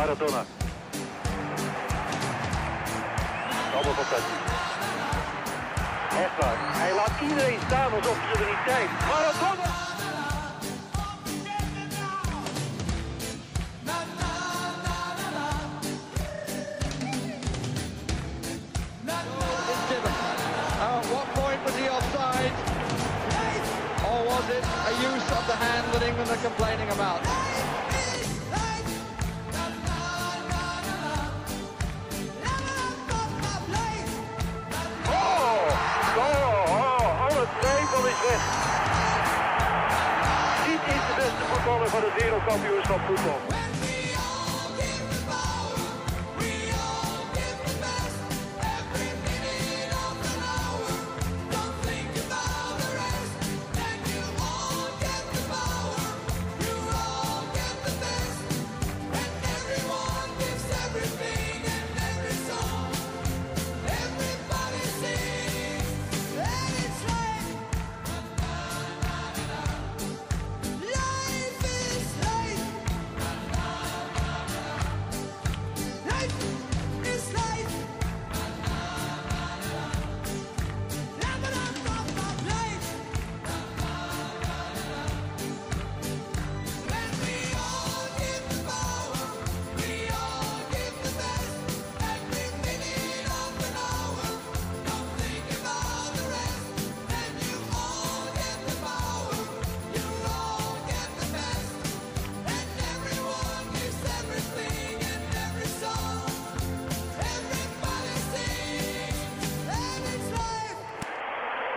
Maradona. Allemaal fantastisch. Echt. Hij laat iedereen staan alsof ze er niet zijn. Maradona! At what point was he offside? Or was it a use of the hand that England are complaining about? Voetballer van het wereldkampioenschap voetbal.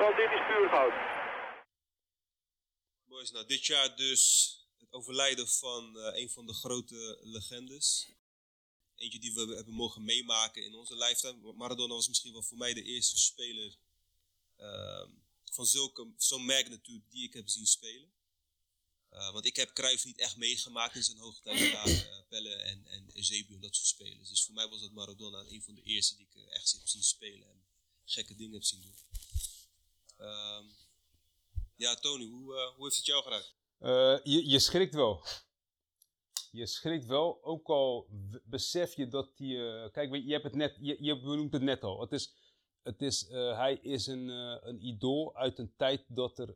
Want dit is puur goud. Boys, nou dit jaar dus het overlijden van eh, een van de grote legendes. Eentje die we hebben mogen meemaken in onze lifetime. Maradona was misschien wel voor mij de eerste speler ehm, van zulke, zo'n magnitude die ik heb zien spelen. Eh, want ik heb Cruijff niet echt meegemaakt in zijn hoogtijdagen, uh, Pelle en, en en dat soort spelers. Dus voor mij was dat Maradona een van de eerste die ik eh, echt heb zien spelen en gekke dingen heb zien doen. Ehm, ja, Tony, hoe, eh, hoe heeft het jou geraakt? Eh, je, je schrikt wel. Je schrikt wel, ook al besef je dat die... eh, kijk, je, hebt het net, je, je benoemt het net al. Het is, het is, hij is een, eh, een idool uit een tijd dat er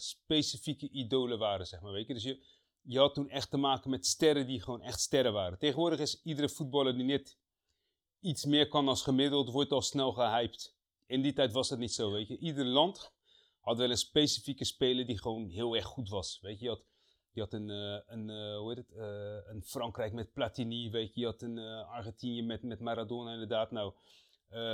specifieke idolen waren, zeg maar. Weet je? Dus je, je had toen echt te maken met sterren die gewoon echt sterren waren. Tegenwoordig is iedere voetballer die net iets meer kan als gemiddeld, wordt al snel gehyped. In die tijd was dat niet zo, weet je. Ieder land had wel een specifieke speler die gewoon heel erg goed was. Weet je, je had, had een, eh, een, eh, hoe heet het, eh, een Frankrijk met Platini, weet je. Je had een Argentinië met, met Maradona inderdaad. Nou,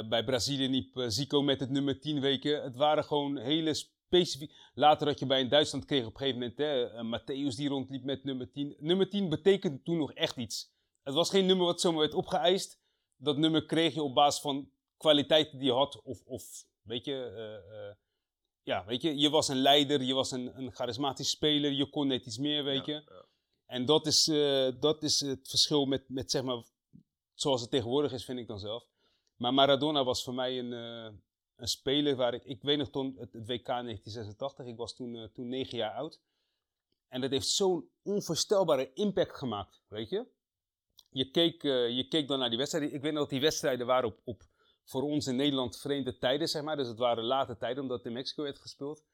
bij Brazilië liep Zico met het nummer 10 weken. Het waren gewoon hele specifieke... Later had je bij een Duitsland kreeg op een gegeven moment hè, Matthäus die rondliep met nummer 10. Nummer 10 betekende toen nog echt iets. Het was geen nummer wat zomaar werd opgeëist. Dat nummer kreeg je op basis van kwaliteiten die je had. Of, of weet je, eh, eh, ja, weet je, je was een leider, je was een, een charismatisch speler, je kon net iets meer, weet je. En dat is, eh, dat is het verschil met, met, zeg maar, zoals het tegenwoordig is, vind ik dan zelf. Maar Maradona was voor mij een, een speler waar ik, ik weet nog toen, het, het WK 1986, ik was toen, toen negen jaar oud. En dat heeft zo'n onvoorstelbare impact gemaakt, weet je. Je keek, je keek dan naar die wedstrijden. Ik weet nog dat die wedstrijden waren op, op voor ons in Nederland vreemde tijden, zeg maar. Dus het waren late tijden, omdat het in Mexico werd gespeeld.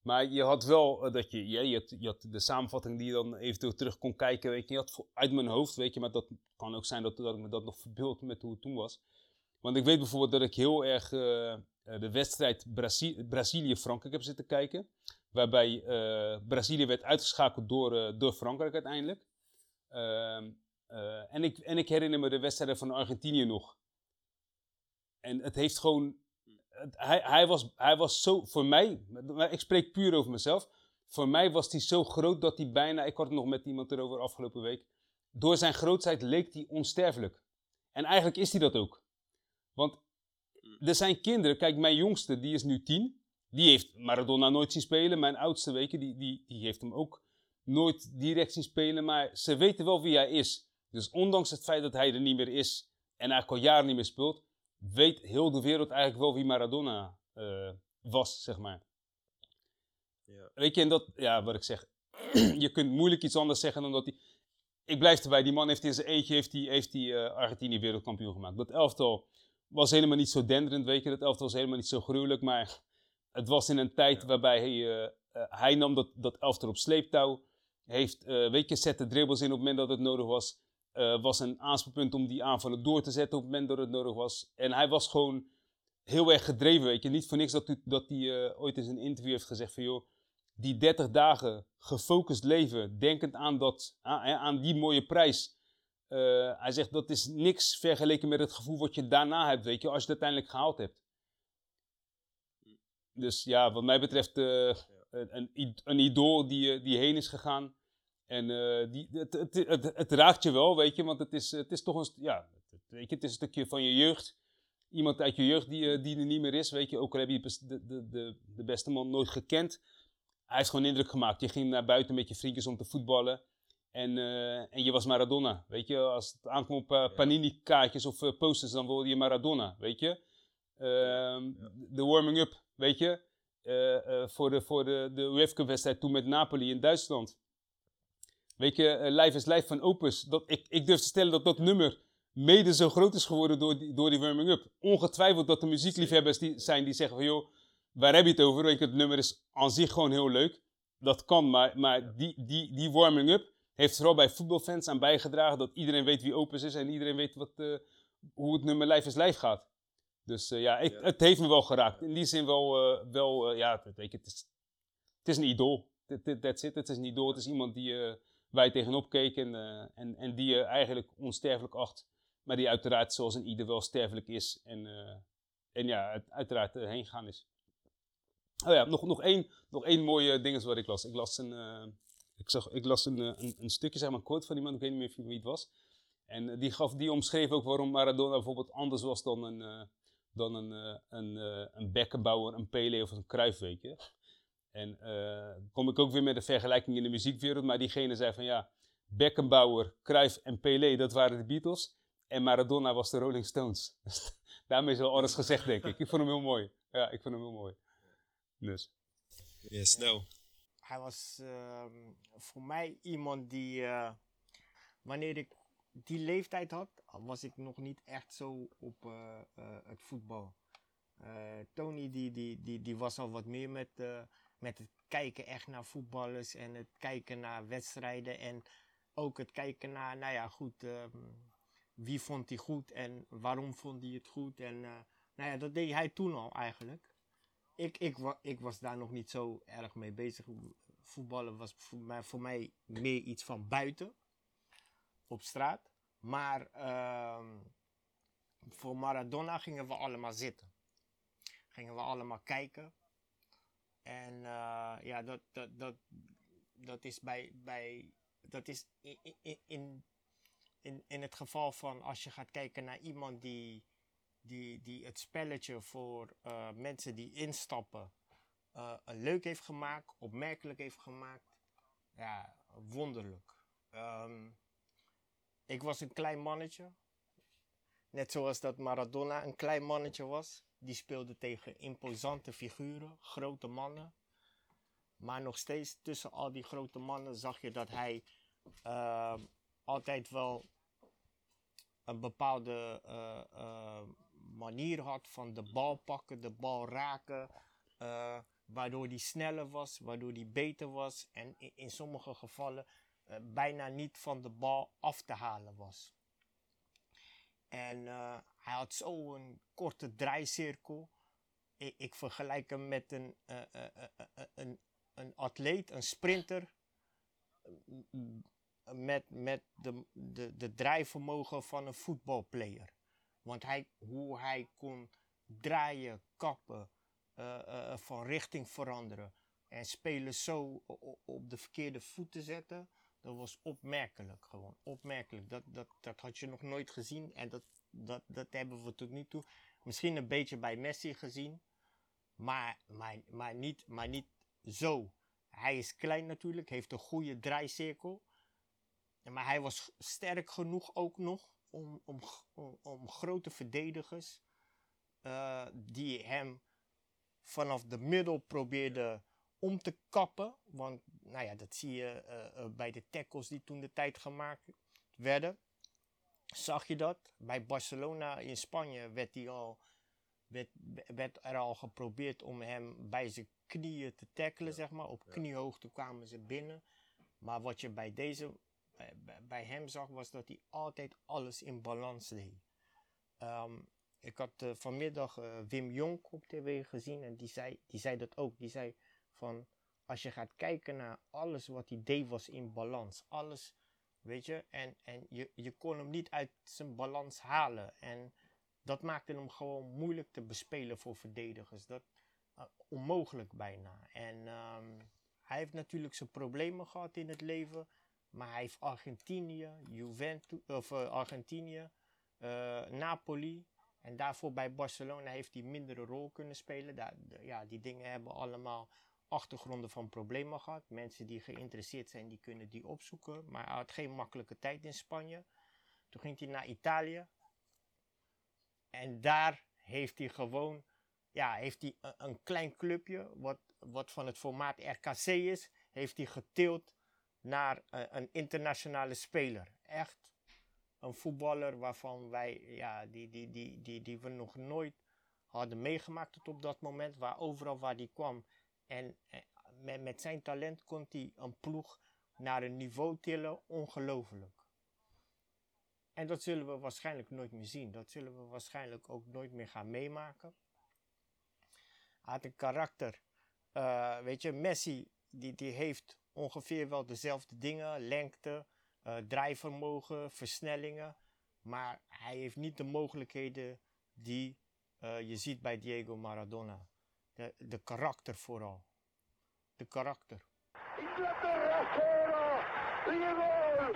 Maar je had wel eh, dat je, je, had, je de samenvatting die je dan eventueel terug kon kijken, weet je. Je had uit mijn hoofd, weet je, maar dat kan ook zijn dat, dat ik me dat nog verbeeld met hoe het toen was. Want ik weet bijvoorbeeld dat ik heel erg eh, eh, de wedstrijd Brazi- Brazilië-Frankrijk heb zitten kijken. Waarbij eh, Brazilië werd uitgeschakeld door, door Frankrijk uiteindelijk. Ehm, eh, en, ik, en ik herinner me de wedstrijden van Argentinië nog. En het heeft gewoon. het- hij, hij, was, hij was zo. Voor mij. Ik spreek puur over mezelf. Voor mij was hij zo groot dat hij bijna. Ik had het nog met iemand erover afgelopen week. Door zijn grootheid leek hij onsterfelijk. En eigenlijk is hij dat ook. Want er zijn kinderen. Kijk, mijn jongste, die is nu tien. Die heeft Maradona nooit zien spelen. Mijn oudste, je, die, die, die heeft hem ook nooit direct zien spelen. Maar ze weten wel wie hij is. Dus ondanks het feit dat hij er niet meer is. En eigenlijk al jaren niet meer speelt. Weet heel de wereld eigenlijk wel wie Maradona eh, was, zeg maar. Ja. Weet je, en dat, ja, wat ik zeg. je kunt moeilijk iets anders zeggen dan dat hij. ik blijf erbij, die man heeft in zijn eentje heeft die, heeft die, eh, Argentinië wereldkampioen gemaakt. Dat elftal was helemaal niet zo denderend, weet je. Dat elftal was helemaal niet zo gruwelijk, maar het was in een tijd waarbij hij, uh, hij nam dat, dat elftal op sleeptouw. Heeft, weet je, zette dribbles in op het moment dat het nodig was. Was een aanspoelpunt om die aanvallen door te zetten op het moment dat het nodig was. En hij was gewoon heel erg gedreven, weet je. Niet voor niks dat, dat hij ooit in een interview heeft gezegd van... joh, die 30 dagen gefocust leven, denkend aan, dat, aan, die mooie prijs. Uh, hij zegt dat is niks vergeleken met het gevoel wat je daarna hebt, weet je, als je het uiteindelijk gehaald hebt. Dus ja, wat mij betreft uh, een, een idool die, die heen is gegaan. En uh, die, het, het, het, het, raakt je wel, weet je, want het is, het is toch een, ja, weet je, het is een stukje van je jeugd. Iemand uit je jeugd die, die er niet meer is, weet je, ook al heb je de, de, de, de beste man nooit gekend hij heeft gewoon indruk gemaakt. Je ging naar buiten met je vriendjes om te voetballen. En, uh, en je was Maradona, weet je. Als het aankwam op uh, panini-kaartjes of uh, posters, dan wilde je Maradona, weet je. Ehm, de warming-up, weet je. voor de, voor de, de UEFA-wedstrijd toen met Napoli in Duitsland. Weet je, Life is Life van Opus. Dat, ik, ik durf te stellen dat dat nummer mede zo groot is geworden door die, door die warming-up. Ongetwijfeld dat er muziekliefhebbers die zijn die zeggen van... joh, waar heb je het over? Weet je, het nummer is aan zich gewoon heel leuk. Dat kan, maar, maar die, die, die warming-up heeft vooral bij voetbalfans aan bijgedragen dat iedereen weet wie Opus is en iedereen weet wat, uh, hoe het nummer Lijf is Lijf gaat. Dus uh, ja, ik, het heeft me wel geraakt. In die zin wel, uh, wel ja, weet je, het is, het is een idool. That's it. Het is een idool. Het is iemand die wij tegenop keken en, en, en die je eigenlijk onsterfelijk acht. Maar die uiteraard zoals een ieder wel sterfelijk is en, en ja, uiteraard heen gaan is. Oh ja, nog, nog, één, nog één mooie ding wat ik las. Ik las een, ik zag, ik las een, eh, een, een, stukje, zeg maar, een quote van iemand, ik weet niet meer wie het was. En die, gaf, die omschreef ook waarom Maradona bijvoorbeeld anders was dan een, dan een, een, een Beckenbauer, een Pele of een Cruyff, En kom ik ook weer met een vergelijking in de muziekwereld, maar diegene zei van ja, Beckenbauer, Cruyff en Pele, dat waren de Beatles. En Maradona was de Rolling Stones. Daarmee is al alles gezegd, denk ik. Ik vond hem heel mooi. Ja, ik vond hem heel mooi. Dus. Ja, snel. Hij was uh, voor mij iemand die, uh, wanneer ik die leeftijd had, was ik nog niet echt zo op uh, het voetbal. Tony die, die, die, die was al wat meer met, met het kijken echt naar voetballers en het kijken naar wedstrijden en ook het kijken naar, nou ja, goed, um, wie vond hij goed en waarom vond hij het goed. En nou ja, dat deed hij toen al eigenlijk ik, ik, ik was daar nog niet zo erg mee bezig. Voetballen was voor mij, voor mij meer iets van buiten, op straat. Maar uh, voor Maradona gingen we allemaal zitten. Gingen we allemaal kijken. En uh, ja, dat, dat, dat, dat is bij, bij dat is in, in, in, in het geval van als je gaat kijken naar iemand die die, die het spelletje voor uh, mensen die instappen uh, leuk heeft gemaakt, opmerkelijk heeft gemaakt. Ja, wonderlijk. Um, ik was een klein mannetje. Net zoals dat Maradona een klein mannetje was. Die speelde tegen imposante figuren, grote mannen. Maar nog steeds tussen al die grote mannen zag je dat hij uh, altijd wel een bepaalde uh, manier had van de bal pakken, de bal raken. Uh, waardoor die sneller was, waardoor die beter was. En in, sommige gevallen bijna niet van de bal af te halen was. En uh, hij had zo'n korte draaicirkel. Ik, ik, vergelijk hem met een, een, een atleet, een sprinter. Met, met de, de, de draaivermogen van een voetbalplayer. Want hij, hoe hij kon draaien, kappen, van richting veranderen en spelen zo op de verkeerde voeten zetten, dat was opmerkelijk gewoon. Opmerkelijk. Dat, dat, dat had je nog nooit gezien en dat, dat, dat hebben we tot nu toe misschien een beetje bij Messi gezien, maar, maar, maar, niet, maar niet zo. Hij is klein natuurlijk, heeft een goede draaicirkel. Maar hij was sterk genoeg ook nog om, om, om, grote verdedigers uh, die hem vanaf de middel probeerden om te kappen. Want nou ja, dat zie je eh, eh, bij de tackles die toen de tijd gemaakt werden. Zag je dat? Bij Barcelona in Spanje werd, die al, werd, werd er al geprobeerd om hem bij zijn knieën te tackelen, zeg maar. Op kniehoogte kwamen ze binnen. Maar wat je bij deze, bij, hem zag, was dat hij altijd alles in balans deed. Ehm, ik had eh, vanmiddag Wim Jonk op tv gezien en die zei, die zei dat ook. Die zei van, als je gaat kijken naar alles wat hij deed was in balans. Alles, weet je, en, en je, je kon hem niet uit zijn balans halen. En dat maakte hem gewoon moeilijk te bespelen voor verdedigers. Dat, eh, onmogelijk bijna. En ehm, hij heeft natuurlijk zijn problemen gehad in het leven. Maar hij heeft Argentinië, Juventus, of eh, Argentinië, eh, Napoli. En daarvoor bij Barcelona heeft hij mindere rol kunnen spelen. Daar, ja, die dingen hebben allemaal achtergronden van problemen gehad. Mensen die geïnteresseerd zijn, die kunnen die opzoeken. Maar hij had geen makkelijke tijd in Spanje. Toen ging hij naar Italië. En daar heeft hij gewoon, ja, heeft hij een, een klein clubje, wat, wat van het formaat RKC is, heeft hij getild naar eh, een internationale speler. Echt een voetballer waarvan wij, ja, die, die, die, die, die we nog nooit hadden meegemaakt tot op dat moment, waar overal waar hij kwam. En eh, met, zijn talent kon hij een ploeg naar een niveau tillen, ongelooflijk. En dat zullen we waarschijnlijk nooit meer zien. Dat zullen we waarschijnlijk ook nooit meer gaan meemaken. Hij had een karakter. eh, weet je, Messi die, die heeft ongeveer wel dezelfde dingen. Lengte, eh drijfvermogen, versnellingen. Maar hij heeft niet de mogelijkheden die je ziet bij Diego Maradona. De, de karakter vooral. De karakter. Inglaterra 0, Diego,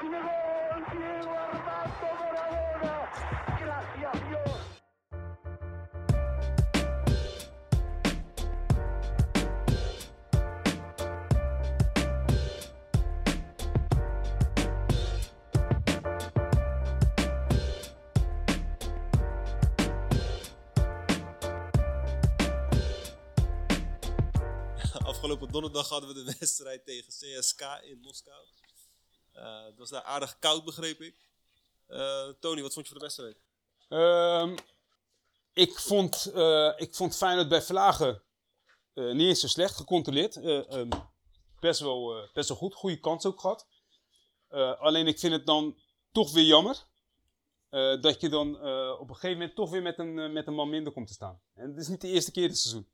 Diego, Diego Armando Maradona. Gracias Afgelopen donderdag hadden we de wedstrijd tegen CSK in Moskou. Eh, het was daar aardig koud, begreep ik. Eh, Tony, wat vond je van de wedstrijd? Ehm, ik, vond, eh ik vond Feyenoord bij Vlagen niet eens zo slecht gecontroleerd. Eh, ehm, best, wel, best wel goed. Goede kans ook gehad. Eh, alleen ik vind het dan toch weer jammer. dat je dan op een gegeven moment toch weer met een, met een man minder komt te staan. En het is niet de eerste keer dit seizoen.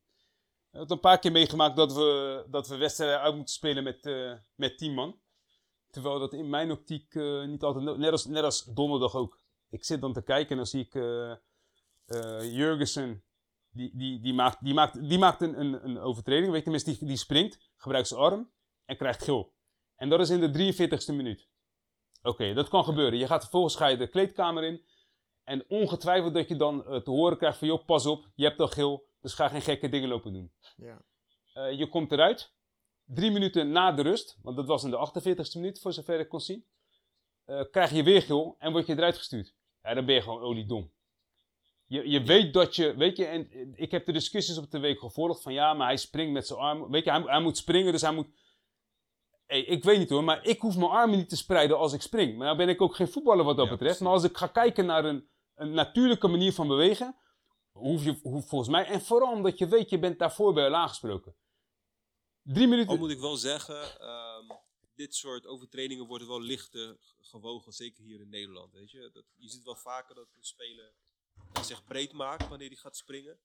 We hebben een paar keer meegemaakt dat we, dat we wedstrijden uit moeten spelen met, eh met 10 man. Terwijl dat in mijn optiek eh, niet altijd... Net als, net als donderdag ook. Ik zit dan te kijken en dan zie ik eh, Jurgensen. Die, die, die maakt, die maakt, die maakt een, een, een overtreding. Weet je, tenminste, die, die springt, gebruikt zijn arm en krijgt geel. En dat is in de 43ste minuut. Oké, dat kan gebeuren. Je gaat vervolgens ga je de kleedkamer in. En ongetwijfeld dat je dan eh, te horen krijgt van... joh, pas op, je hebt al geel, dus ga geen gekke dingen lopen doen. Ja. Eh, je komt eruit. Drie minuten na de rust, want dat was in de 48e minuut, voor zover ik kon zien. eh, krijg je weer geel en word je eruit gestuurd. Ja, dan ben je gewoon oliedom. Je, je weet dat je, weet je, en ik heb de discussies op de week gevolgd van ja, maar hij springt met zijn arm. Weet je, hij, hij moet springen, dus hij moet. Hey, ik weet niet hoor, maar ik hoef mijn armen niet te spreiden als ik spring. Maar dan ben ik ook geen voetballer wat dat Ja, betreft. Maar als ik ga kijken naar een, een natuurlijke manier van bewegen, hoef je hoef volgens mij. En vooral omdat je weet, je bent daarvoor bij aangesproken. Drie minuten. Al moet ik wel zeggen, ehm, dit soort overtredingen worden wel lichter gewogen, zeker hier in Nederland. Weet je? Dat, je ziet wel vaker dat een speler zich breed maakt wanneer hij gaat springen.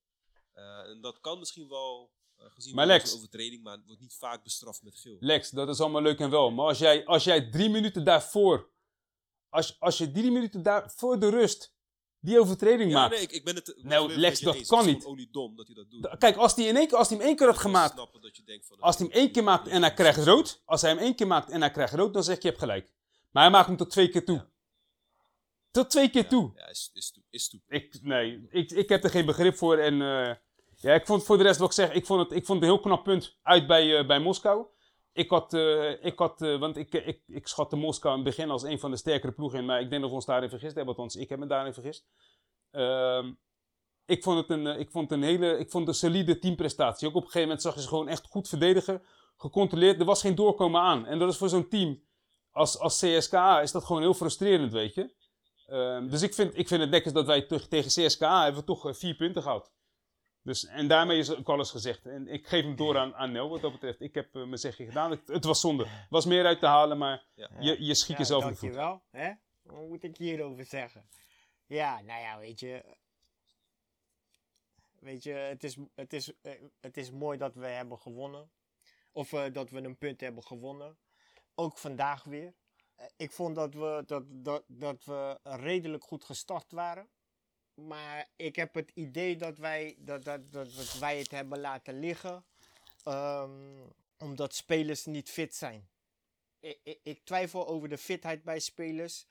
Eh, en dat kan misschien wel eh, gezien Maar worden als Lex- een overtreding, maar het wordt niet vaak bestraft met geel. Lex, dat is allemaal leuk en wel. Maar als jij, als jij drie minuten daarvoor. Als, als je drie minuten daar voor de rust. Die overtreding Ja, maakt. nee, ik, ik ben het Nou, Lex, dat eens. kan niet. oliedom dat hij dat doet. Kijk, als hij, in één, keer- als hij hem één keer had gemaakt. dat je denkt van, Als hij hem één keer maakt en hij krijgt rood. Als hij hem één keer maakt en hij krijgt rood, dan zeg je je hebt gelijk. Maar hij maakt hem tot twee keer toe. Ja. Tot twee keer toe. Ja, is, is, toe- is toe. Ik, nee, ik, ik heb er geen begrip voor. En eh, ja, ik vond voor de rest wat ik zeg, ik vond het, ik vond het een heel knap punt uit bij, eh, bij Moskou. Ik had, eh, ik had eh, want ik, ik, ik schatte Moskou in het begin als een van de sterkere ploegen in. Maar ik denk dat we ons daarin vergist hebben, althans ik heb me daarin vergist. Ehm, ik vond het een, eh, ik vond een hele, ik vond een solide teamprestatie. Ook op een gegeven moment zag je ze gewoon echt goed verdedigen, gecontroleerd. Er was geen doorkomen aan. En dat is voor zo'n team als, als CSKA is dat gewoon heel frustrerend, weet je. Ehm, dus ik vind, ik vind het netjes dat wij te- tegen CSKA hebben toch eh, vier punten gehad. Dus, en daarmee is ook alles gezegd. En ik geef hem door aan, aan Nel wat dat betreft. Ik heb eh, mijn zegje gedaan. Het, het was zonde. Er was meer uit te halen, maar Ja. je, je schiet Ja, jezelf in de voet. dankjewel. Hè? Wat moet ik hierover zeggen? Ja, nou ja, weet je. Weet je, het is, het is, eh, het is mooi dat we hebben gewonnen. Of eh, dat we een punt hebben gewonnen. Ook vandaag weer. Ik vond dat we, dat, dat, dat we redelijk goed gestart waren. Maar ik heb het idee dat wij, dat, dat, dat, wij het hebben laten liggen. ehm, omdat spelers niet fit zijn ik, ik, twijfel over de fitheid bij spelers.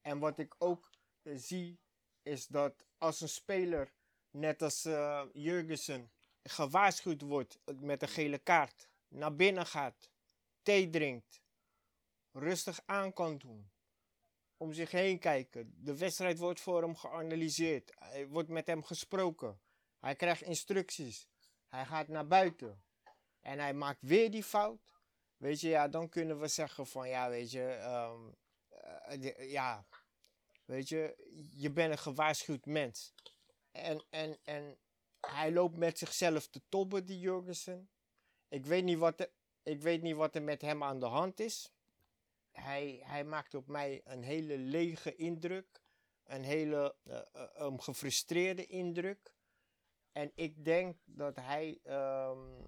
En wat ik ook eh, zie, is dat als een speler, net als eh Jurgensen, gewaarschuwd wordt met een gele kaart, naar binnen gaat, thee drinkt, rustig aan kan doen, om zich heen kijken. De wedstrijd wordt voor hem geanalyseerd, er wordt met hem gesproken, hij krijgt instructies, hij gaat naar buiten en hij maakt weer die fout. Weet je, ja, dan kunnen we zeggen van, ja, weet je, ehm, eh, ja, weet je, je bent een gewaarschuwd mens. En, en, en hij loopt met zichzelf te tobben, die Jurgensen. Ik weet niet wat ik weet niet wat er met hem aan de hand is. Hij, hij maakt op mij een hele lege indruk. Een hele um, gefrustreerde indruk. En ik denk dat hij ehm,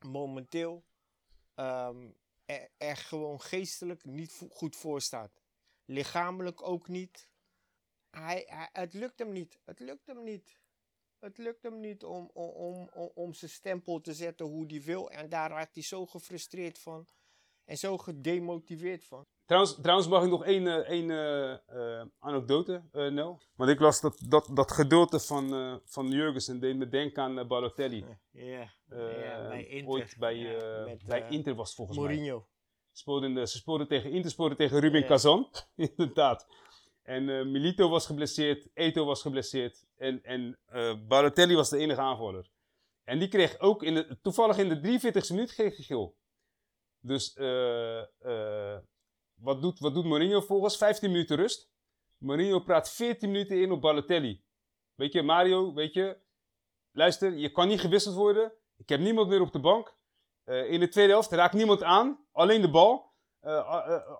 momenteel ehm, er, gewoon geestelijk niet goed voor staat. Lichamelijk ook niet. Hij, hij, het lukt hem niet. Het lukt hem niet. Het lukt hem niet om, om, om, om, om zijn stempel te zetten hoe hij wil. En daar raakt hij zo gefrustreerd van. En zo gedemotiveerd van. Trouwens, trouwens mag ik nog één, eh, één eh, eh, anekdote, eh Nel? Want ik las dat, dat, dat gedeelte van, eh van Jurgensen deed me denken aan Balotelli. Ja, ja, bij Inter. Ooit bij, Ja, met, bij Inter was volgens mij. Mourinho. In de- ze speelden tegen Inter, speelden tegen Ruben. Kazan. Inderdaad. En Milito was geblesseerd, Eto was geblesseerd. En, en Balotelli was de enige aanvaller. En die kreeg ook in de, toevallig in de 43e minuut kreeg hij geel. Dus eh, eh, wat, doet, wat doet Mourinho volgens? 15 minuten rust. Mourinho praat 14 minuten in op Balotelli. Weet je, Mario, weet je, luister, je kan niet gewisseld worden. Ik heb niemand meer op de bank. Eh, in de tweede helft raakt niemand aan, alleen de bal.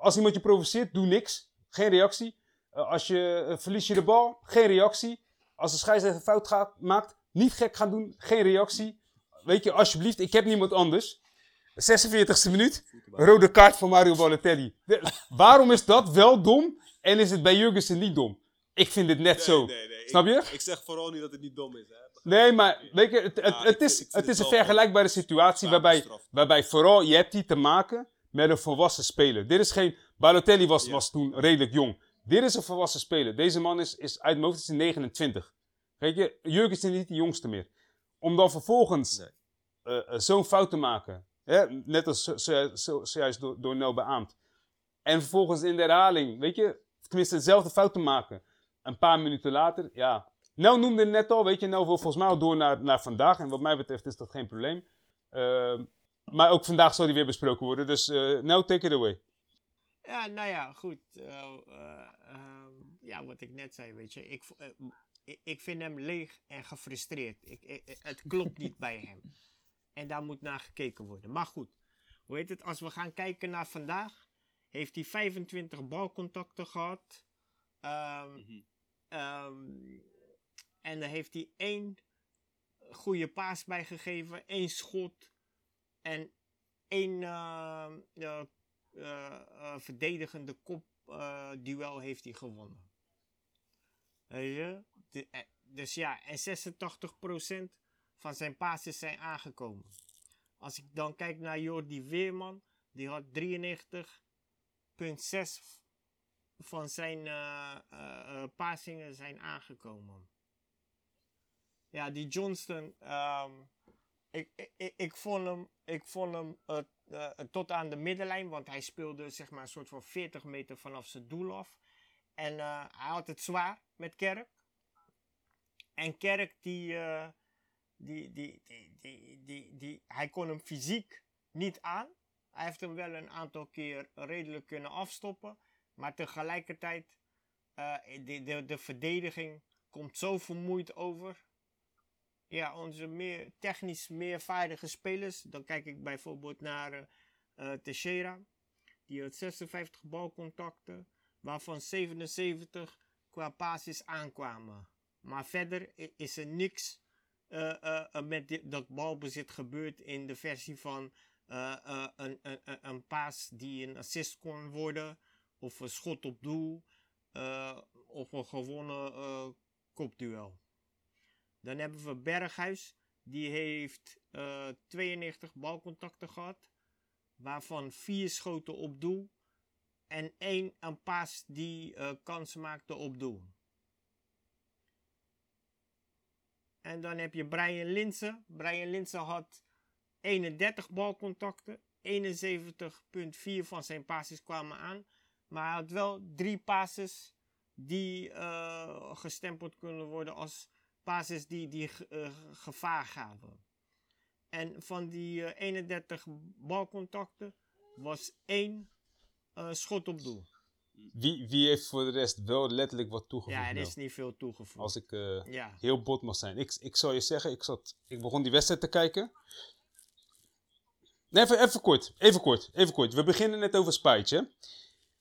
Als iemand je provoceert, doe niks. Geen reactie. Als je verlies je de bal, geen reactie. Als de scheidsrechter fout gaat, maakt, niet gek gaan doen, geen reactie. Weet je, alsjeblieft, ik heb niemand anders. 46e minuut, rode kaart voor Mario Balotelli. De- waarom is dat wel dom en is het bij Jurgensen niet dom? Ik vind het net zo. Nee, nee, nee. Snap je? Ik, ik zeg vooral niet dat het niet dom is. Hè. Nee, maar weet je, het, het, Ja, het ik is, het is een vergelijkbare situatie waarbij, waarbij vooral je hebt die te maken met een volwassen speler. Dit is geen, Balotelli was, Ja. was toen redelijk jong. Dit is een volwassen speler. Deze man is, is uit mijn hoofd is hij 29. Weet je, Jurgen is niet de jongste meer. Om dan vervolgens eh, eh, zo'n fout te maken, net als zo- zo- zo- zojuist door, door Nel beaamd. En vervolgens in de herhaling, weet je, tenminste dezelfde fout te maken. Een paar minuten later, ja. Nel noemde net al, weet je, Nel wil volgens mij door naar, naar vandaag. En wat mij betreft is dat geen probleem. Ehm, maar ook vandaag zal die weer besproken worden. Dus eh Nel, take it away. Ja, nou ja, goed. eh, eh, ehm, ja, wat ik net zei, weet je. Ik, vind hem leeg en gefrustreerd. Het klopt niet bij hem. En daar moet naar gekeken worden. Maar goed, hoe heet het? Als we gaan kijken naar vandaag, heeft hij 25 balcontacten gehad. Ehm, Mhm. ehm, en dan heeft hij één goede paas bijgegeven, één schot en één ja, eh, eh, verdedigende kopduel heeft hij gewonnen. Weet je? De- eh, dus ja, en 86% van zijn passes zijn aangekomen. Als ik dan kijk naar Jordi Weerman, die had 93,6 van zijn eh, passingen zijn aangekomen. Ja, die Johnston, ehm, ik, ik, ik, vond hem, ik vond hem tot aan de middenlijn, want hij speelde zeg maar een soort van 40 meter vanaf zijn doel af. En hij had het zwaar met Kerk. En Kerk, die, die, die, die, die, die, die, hij kon hem fysiek niet aan. Hij heeft hem wel een aantal keer redelijk kunnen afstoppen. Maar tegelijkertijd, uh, de, de, de verdediging komt zo vermoeid over. Ja, onze meer, technisch meer vaardige spelers. Dan kijk ik bijvoorbeeld naar uh, Teixeira. Die had 56 balcontacten, waarvan 77 qua basis aankwamen. Maar verder is er niks uh, uh, met dit, dat balbezit gebeurd in de versie van een, een, een paas die een assist kon worden, of een schot op doel, of een gewonnen kopduel. Dan hebben we Berghuis, die heeft 92 balcontacten gehad, waarvan 4 schoten op doel en één een paas die kansen maakte op doel. En dan heb je Brian Linsen. Brian Linsen had 31 balcontacten. 71,4 van zijn passes kwamen aan. Maar hij had wel drie passes die uh, gestempeld kunnen worden als passes die, die uh, gevaar gaven. En van die uh, 31 balcontacten was één schot op doel. Wie, wie heeft voor de rest wel letterlijk wat toegevoegd? Ja, er is niet veel toegevoegd. Als ik uh, ja. heel bot mag zijn. Ik, ik zal je zeggen, ik, zat, ik begon die wedstrijd te kijken. Nee, even, even kort, even kort, even kort. We beginnen net over Spijtje.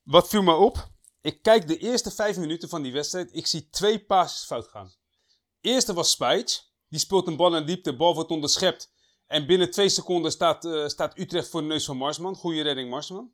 Wat viel me op? Ik kijk de eerste vijf minuten van die wedstrijd. Ik zie twee passes fout gaan. Eerste was Spijtje. Die speelt een bal in diepte, bal wordt onderschept. En binnen twee seconden staat, uh, staat Utrecht voor de neus van Marsman. Goede redding, Marsman.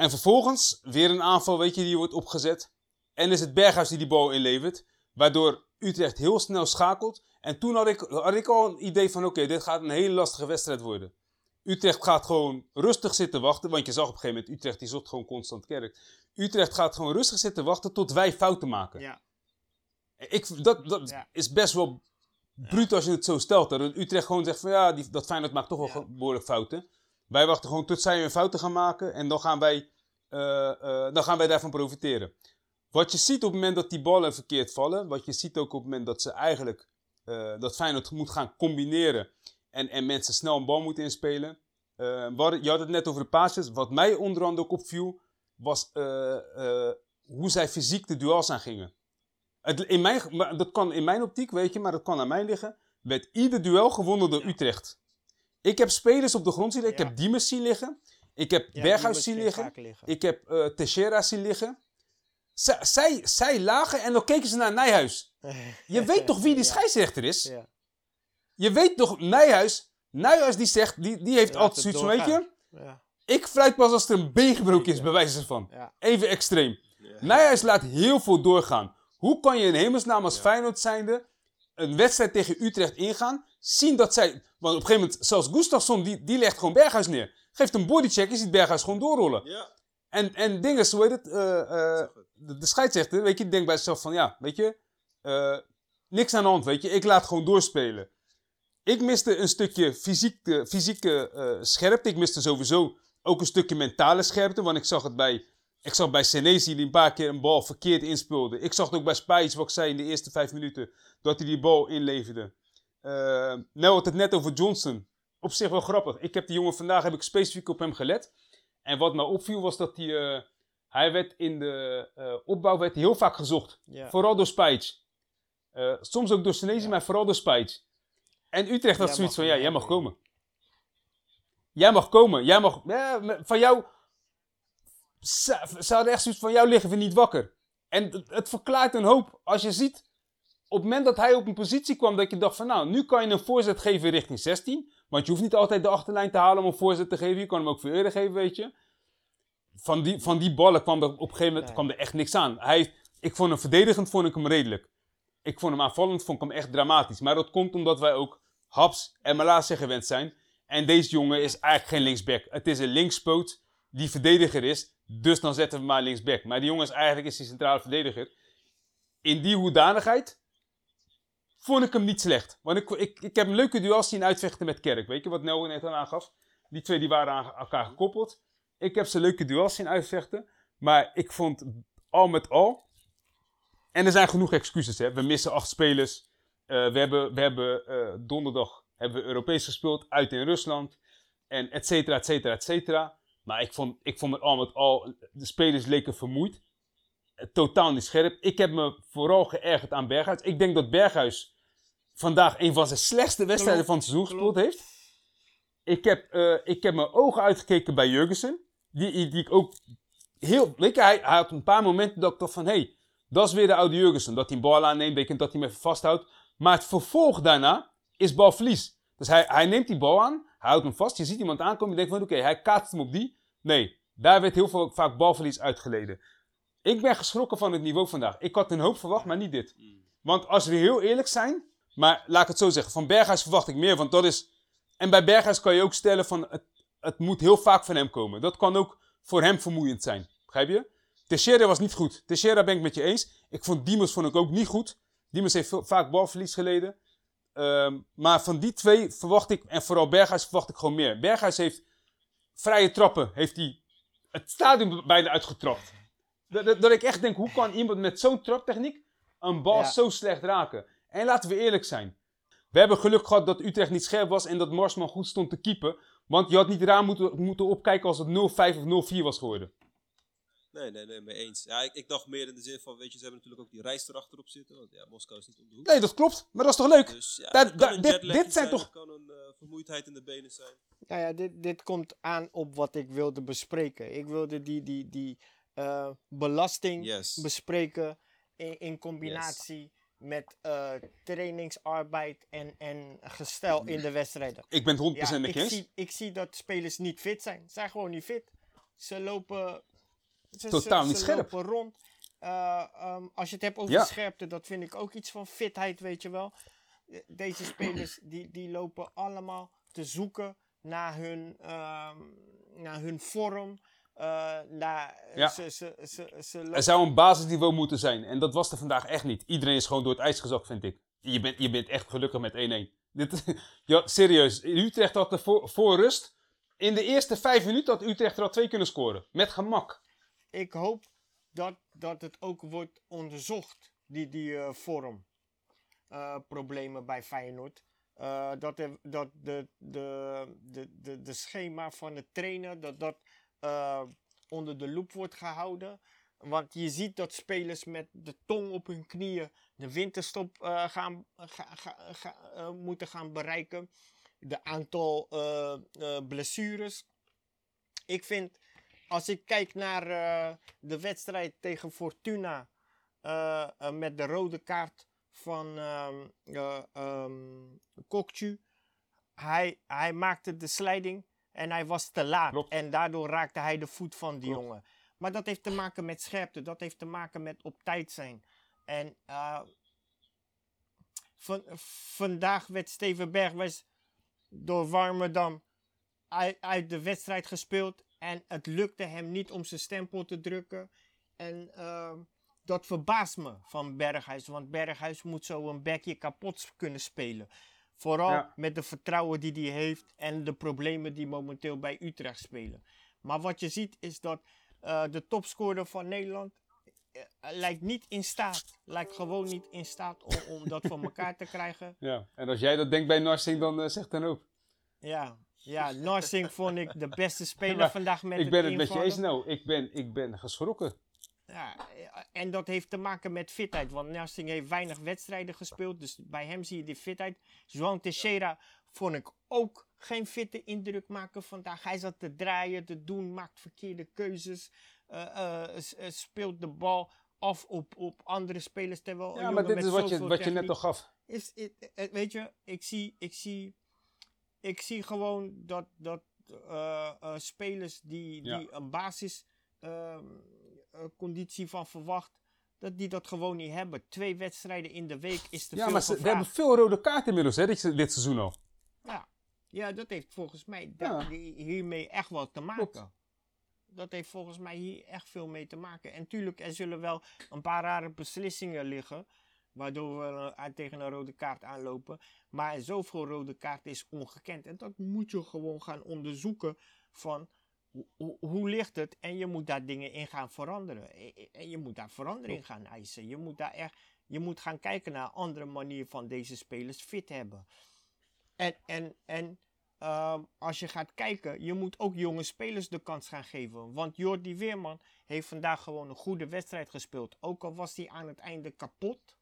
En vervolgens weer een aanval, weet je, die wordt opgezet. En is het Berghuis die die bal inlevert. Waardoor Utrecht heel snel schakelt. En toen had ik, had ik al een idee van, oké, dit gaat een hele lastige wedstrijd worden. Utrecht gaat gewoon rustig zitten wachten. Want je zag op een gegeven moment, Utrecht die zocht gewoon constant kerk. Utrecht gaat gewoon rustig zitten wachten tot wij fouten maken. Ja. Ik, dat dat ja. is best wel bruut als je het zo stelt. Dat Utrecht gewoon zegt van, ja, die, dat Feyenoord maakt toch wel ja. behoorlijk fouten. Wij wachten gewoon tot zij hun fouten gaan maken en dan gaan wij, uh, uh, dan gaan wij daarvan profiteren. Wat je ziet op het moment dat die ballen verkeerd vallen, wat je ziet ook op het moment dat ze eigenlijk, uh, dat Feyenoord moet gaan combineren en, en mensen snel een bal moeten inspelen. Wat, je had het net over de passes. Wat mij onder andere ook opviel, was hoe zij fysiek de duels aangingen. Het, in mijn, dat kan in mijn optiek, weet je, maar dat kan aan mij liggen. Werd ieder duel gewonnen door Utrecht. Ik heb spelers op de grond zien liggen. Ik heb Diemers zien liggen. Ik heb ja, Berghuis zien liggen. liggen. Ik heb uh, Teixeira zien liggen. Z zij, zij lagen en dan keken ze naar Nijhuis. Je weet toch wie die scheidsrechter is? Ja. Je weet toch, Nijhuis, Nijhuis die zegt, die, die heeft altijd zoiets van, weet je... Ik fluit pas als er een been gebroken is, bij wijze van. Even extreem. Nijhuis laat heel veel doorgaan. Hoe kan je in hemelsnaam als Feyenoord zijnde een wedstrijd tegen Utrecht ingaan zien dat zij... Want op een gegeven moment, zelfs Gustafsson, die, die legt gewoon Berghuis neer. Geeft een bodycheck, je ziet Berghuis gewoon doorrollen. Ja. En, en dingen, hoe heet het? Uh, uh, de, de scheidsrechter, weet je, denkt bij zichzelf van, ja, weet je, uh, niks aan de hand, weet je. Ik laat gewoon doorspelen. Ik miste een stukje fysieke, fysieke scherpte. Ik miste sowieso ook een stukje mentale scherpte. Want ik zag het bij, ik zag bij Senesi die een paar keer een bal verkeerd inspeelde. Ik zag het ook bij Spijs, wat ik zei in de eerste vijf minuten, dat hij die bal inleverde. Uh, nou had het net over Johnson. Op zich wel grappig. Ik heb die jongen vandaag heb ik specifiek op hem gelet. En wat me opviel was dat hij, uh, hij werd in de uh, opbouw werd heel vaak gezocht. Vooral door Spijts. soms ook door Senezi, ja. maar vooral door Spijts. En Utrecht had zoiets van, ja, jij mag komen. Jij mag komen. Jij mag, ja, van jou... Ze hadden echt zoiets van, jou liggen we niet wakker. En het, het verklaart een hoop. Als je ziet op het moment dat hij op een positie kwam dat je dacht van nou, nu kan je een voorzet geven richting 16. Want je hoeft niet altijd de achterlijn te halen om een voorzet te geven. Je kan hem ook veel eerder geven, weet je. Van die, van die ballen kwam er op een gegeven moment kwam er echt niks aan. Hij, ik vond hem verdedigend vond ik hem redelijk. Ik vond hem aanvallend vond ik hem echt dramatisch. Maar dat komt omdat wij ook Haps en Malasia gewend zijn. En deze jongen is eigenlijk geen linksback. Het is een linkspoot die verdediger is. Dus dan zetten we maar linksback. Maar die jongen is eigenlijk is die centrale verdediger. In die hoedanigheid vond ik hem niet slecht. Want ik, ik, ik heb een leuke duels zien uitvechten met Kerk. Weet je wat Noah net al aangaf? Die twee die waren aan elkaar gekoppeld. Ik heb ze leuke duels zien uitvechten. Maar ik vond al met al. En er zijn genoeg excuses. Hè. We missen acht spelers. Eh, we hebben, we hebben eh, donderdag hebben we Europees gespeeld, uit in Rusland. En et cetera, et cetera, et cetera. Maar ik vond, ik vond het al met al, de spelers leken vermoeid. Totaal niet scherp. Ik heb me vooral geërgerd aan Berghuis. Ik denk dat Berghuis vandaag een van zijn slechtste wedstrijden van het seizoen gespeeld heeft. Ik heb, eh, ik heb mijn ogen uitgekeken bij Jurgensen. Die, die, ik ook heel... Je, hij, hij had een paar momenten dat ik dacht van... Hé, hey, dat is weer de oude Jurgensen. Dat hij een bal aanneemt, weet je, dat hij hem even vasthoudt. Maar het vervolg daarna is balverlies. Dus hij, hij neemt die bal aan, hij houdt hem vast. Je ziet iemand aankomen, je denkt van oké, hij kaatst hem op die. Nee, daar werd heel veel, vaak balverlies uitgeleden. Ik ben geschrokken van het niveau vandaag. Ik had een hoop verwacht, maar niet dit. Want als we heel eerlijk zijn, maar laat ik het zo zeggen, van Berghuis verwacht ik meer, want dat is... En bij Berghuis kan je ook stellen van, het, het moet heel vaak van hem komen. Dat kan ook voor hem vermoeiend zijn, begrijp je? Teixeira was niet goed. Teixeira ben ik met je eens. Ik vond Diemers vond ik ook niet goed. Diemers heeft vaak balverlies geleden. Ehm, maar van die twee verwacht ik, en vooral Berghuis verwacht ik gewoon meer. Berghuis heeft vrije trappen, heeft hij het stadion bijna uitgetrapt. Dat, dat, dat ik echt denk, hoe kan iemand met zo'n traptechniek een bal Ja. zo slecht raken? En laten we eerlijk zijn. We hebben geluk gehad dat Utrecht niet scherp was en dat Marsman goed stond te keepen. Want je had niet raar moeten, moeten opkijken als het 0-5 of 0-4 was geworden. Nee, nee, nee, mee eens. Ja, ik, ik dacht meer in de zin van, weet je, ze hebben natuurlijk ook die reis erachterop zitten. Want ja, Moskou is niet om de hoek. Nee, dat klopt. Maar dat is toch leuk? Dus ja, dit- dit zijn toch- Het kan een eh, vermoeidheid in de benen zijn. Nou ja, dit, dit komt aan op wat ik wilde bespreken. Ik wilde die, die, die eh, belasting Yes. bespreken in, in combinatie met eh, trainingsarbeid en, en gestel in de wedstrijden. Ik ben het 100% Ja, ik, eens. zie, ik zie dat spelers niet fit zijn. Ze zijn gewoon niet fit. Ze lopen, ze, Totaal ze, niet ze scherp. lopen rond. Eh, ehm, als je het hebt over Ja. scherpte, dat vind ik ook iets van fitheid, weet je wel. De- Deze spelers die, die lopen allemaal te zoeken naar hun, ehm, naar hun vorm. Eh, naar, Ja. ze, ze, ze, Er zou een basisniveau moeten zijn. En dat was er vandaag echt niet. Iedereen is gewoon door het ijs gezakt, vind ik. Je bent, je bent echt gelukkig met 1-1. Dit, ja, serieus. Utrecht had er voor, voor rust. In de eerste vijf minuten had Utrecht er al twee kunnen scoren. Met gemak. ik hoop dat, dat het ook wordt onderzocht, die, die eh, vorm. eh, problemen bij Feyenoord. Eh, dat de, dat de, de, de, de, de schema van de trainer dat dat eh, onder de loep wordt gehouden. Want je ziet dat spelers met de tong op hun knieën de winterstop eh, gaan, ga, ga, ga- eh, moeten gaan bereiken. De aantal blessures. Ik vind, als ik kijk naar de wedstrijd tegen Fortuna met de rode kaart van ehm eh, ehm, Kokchu. Hij, hij maakte de slijding en hij was te laat. Klopt. En daardoor raakte hij de voet van die Klopt. jongen. Maar dat heeft te maken met scherpte. Dat heeft te maken met op tijd zijn. En eh, van, vandaag werd Steven Bergwijn door Warmerdam uit, uit de wedstrijd gespeeld. En het lukte hem niet om zijn stempel te drukken. En ehm, dat verbaast me van Berghuis. Want Berghuis moet zo een bekje kapot kunnen spelen. Vooral Ja. met de vertrouwen die hij heeft en de problemen die momenteel bij Utrecht spelen. Maar wat je ziet is dat eh, de topscorer van Nederland eh, lijkt niet in staat. Lijkt gewoon niet in staat om, om dat voor elkaar te krijgen. Ja. En als jij dat denkt bij Narsing, dan eh, zeg dan ook. Ja, ja Narsing vond ik de beste speler vandaag met ik ben het met je eens. Nou, ik ben, ik ben geschrokken. Ja, en dat heeft te maken met fitheid. Want Narsing heeft weinig wedstrijden gespeeld. Dus bij hem zie je die fitheid. João Teixeira vond ik ook geen fitte indruk maken vandaag. Hij zat te draaien, te doen, maakt verkeerde keuzes. eh, eh, eh, speelt de bal af op, op andere spelers. Terwijl een Ja, maar dit is wat je, wat je net al gaf. is, eh, weet je, ik zie, ik zie, ik zie gewoon dat, dat eh, eh, spelers die, Ja. die een basisconditie van verwacht, dat die dat gewoon niet hebben. Twee wedstrijden in de week is te Ja, veel maar ze, we hebben veel rode kaarten inmiddels hè, dit, dit seizoen al. Ja. ja, dat heeft volgens mij Ja. hiermee echt wel te maken. Klopt. Dat heeft volgens mij hier echt veel mee te maken. En tuurlijk, er zullen wel een paar rare beslissingen liggen. Waardoor we eh, tegen een rode kaart aanlopen. Maar zoveel rode kaarten is ongekend. En dat moet je gewoon gaan onderzoeken. Van ho- ho- hoe ligt het? En je moet daar dingen in gaan veranderen. E- e- En je moet daar verandering gaan eisen. Je moet daar echt Je moet gaan kijken naar een andere manier van deze spelers fit hebben. En, en, en ehm, als je gaat kijken, je moet ook jonge spelers de kans gaan geven. Want Jordi Weerman heeft vandaag gewoon een goede wedstrijd gespeeld. Ook al was hij aan het einde kapot.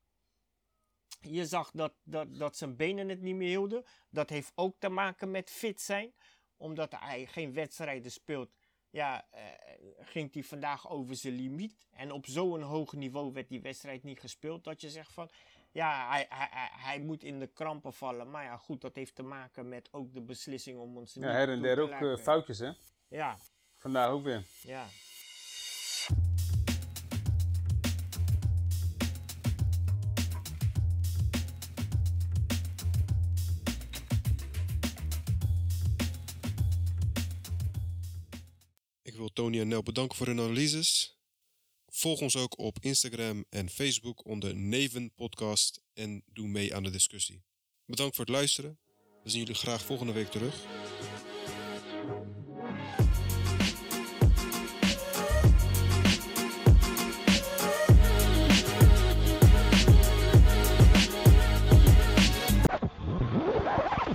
Je zag dat, dat, dat zijn benen het niet meer hielden. Dat heeft ook te maken met fit zijn. Omdat hij geen wedstrijden speelt. Ja, eh, ging hij vandaag over zijn limiet. En op zo'n hoog niveau werd die wedstrijd niet gespeeld. Dat je zegt van, ja, hij, hij, hij, moet in de krampen vallen. Maar ja, goed, dat heeft te maken met ook de beslissing om ons Ja, her en der ook eh, foutjes, hè? Ja, Vandaag ook weer. ja. Tony en Nel bedanken voor hun analyses. Volg ons ook op Instagram en Facebook onder Neven Podcast en doe mee aan de discussie. Bedankt voor het luisteren. We zien jullie graag volgende week terug.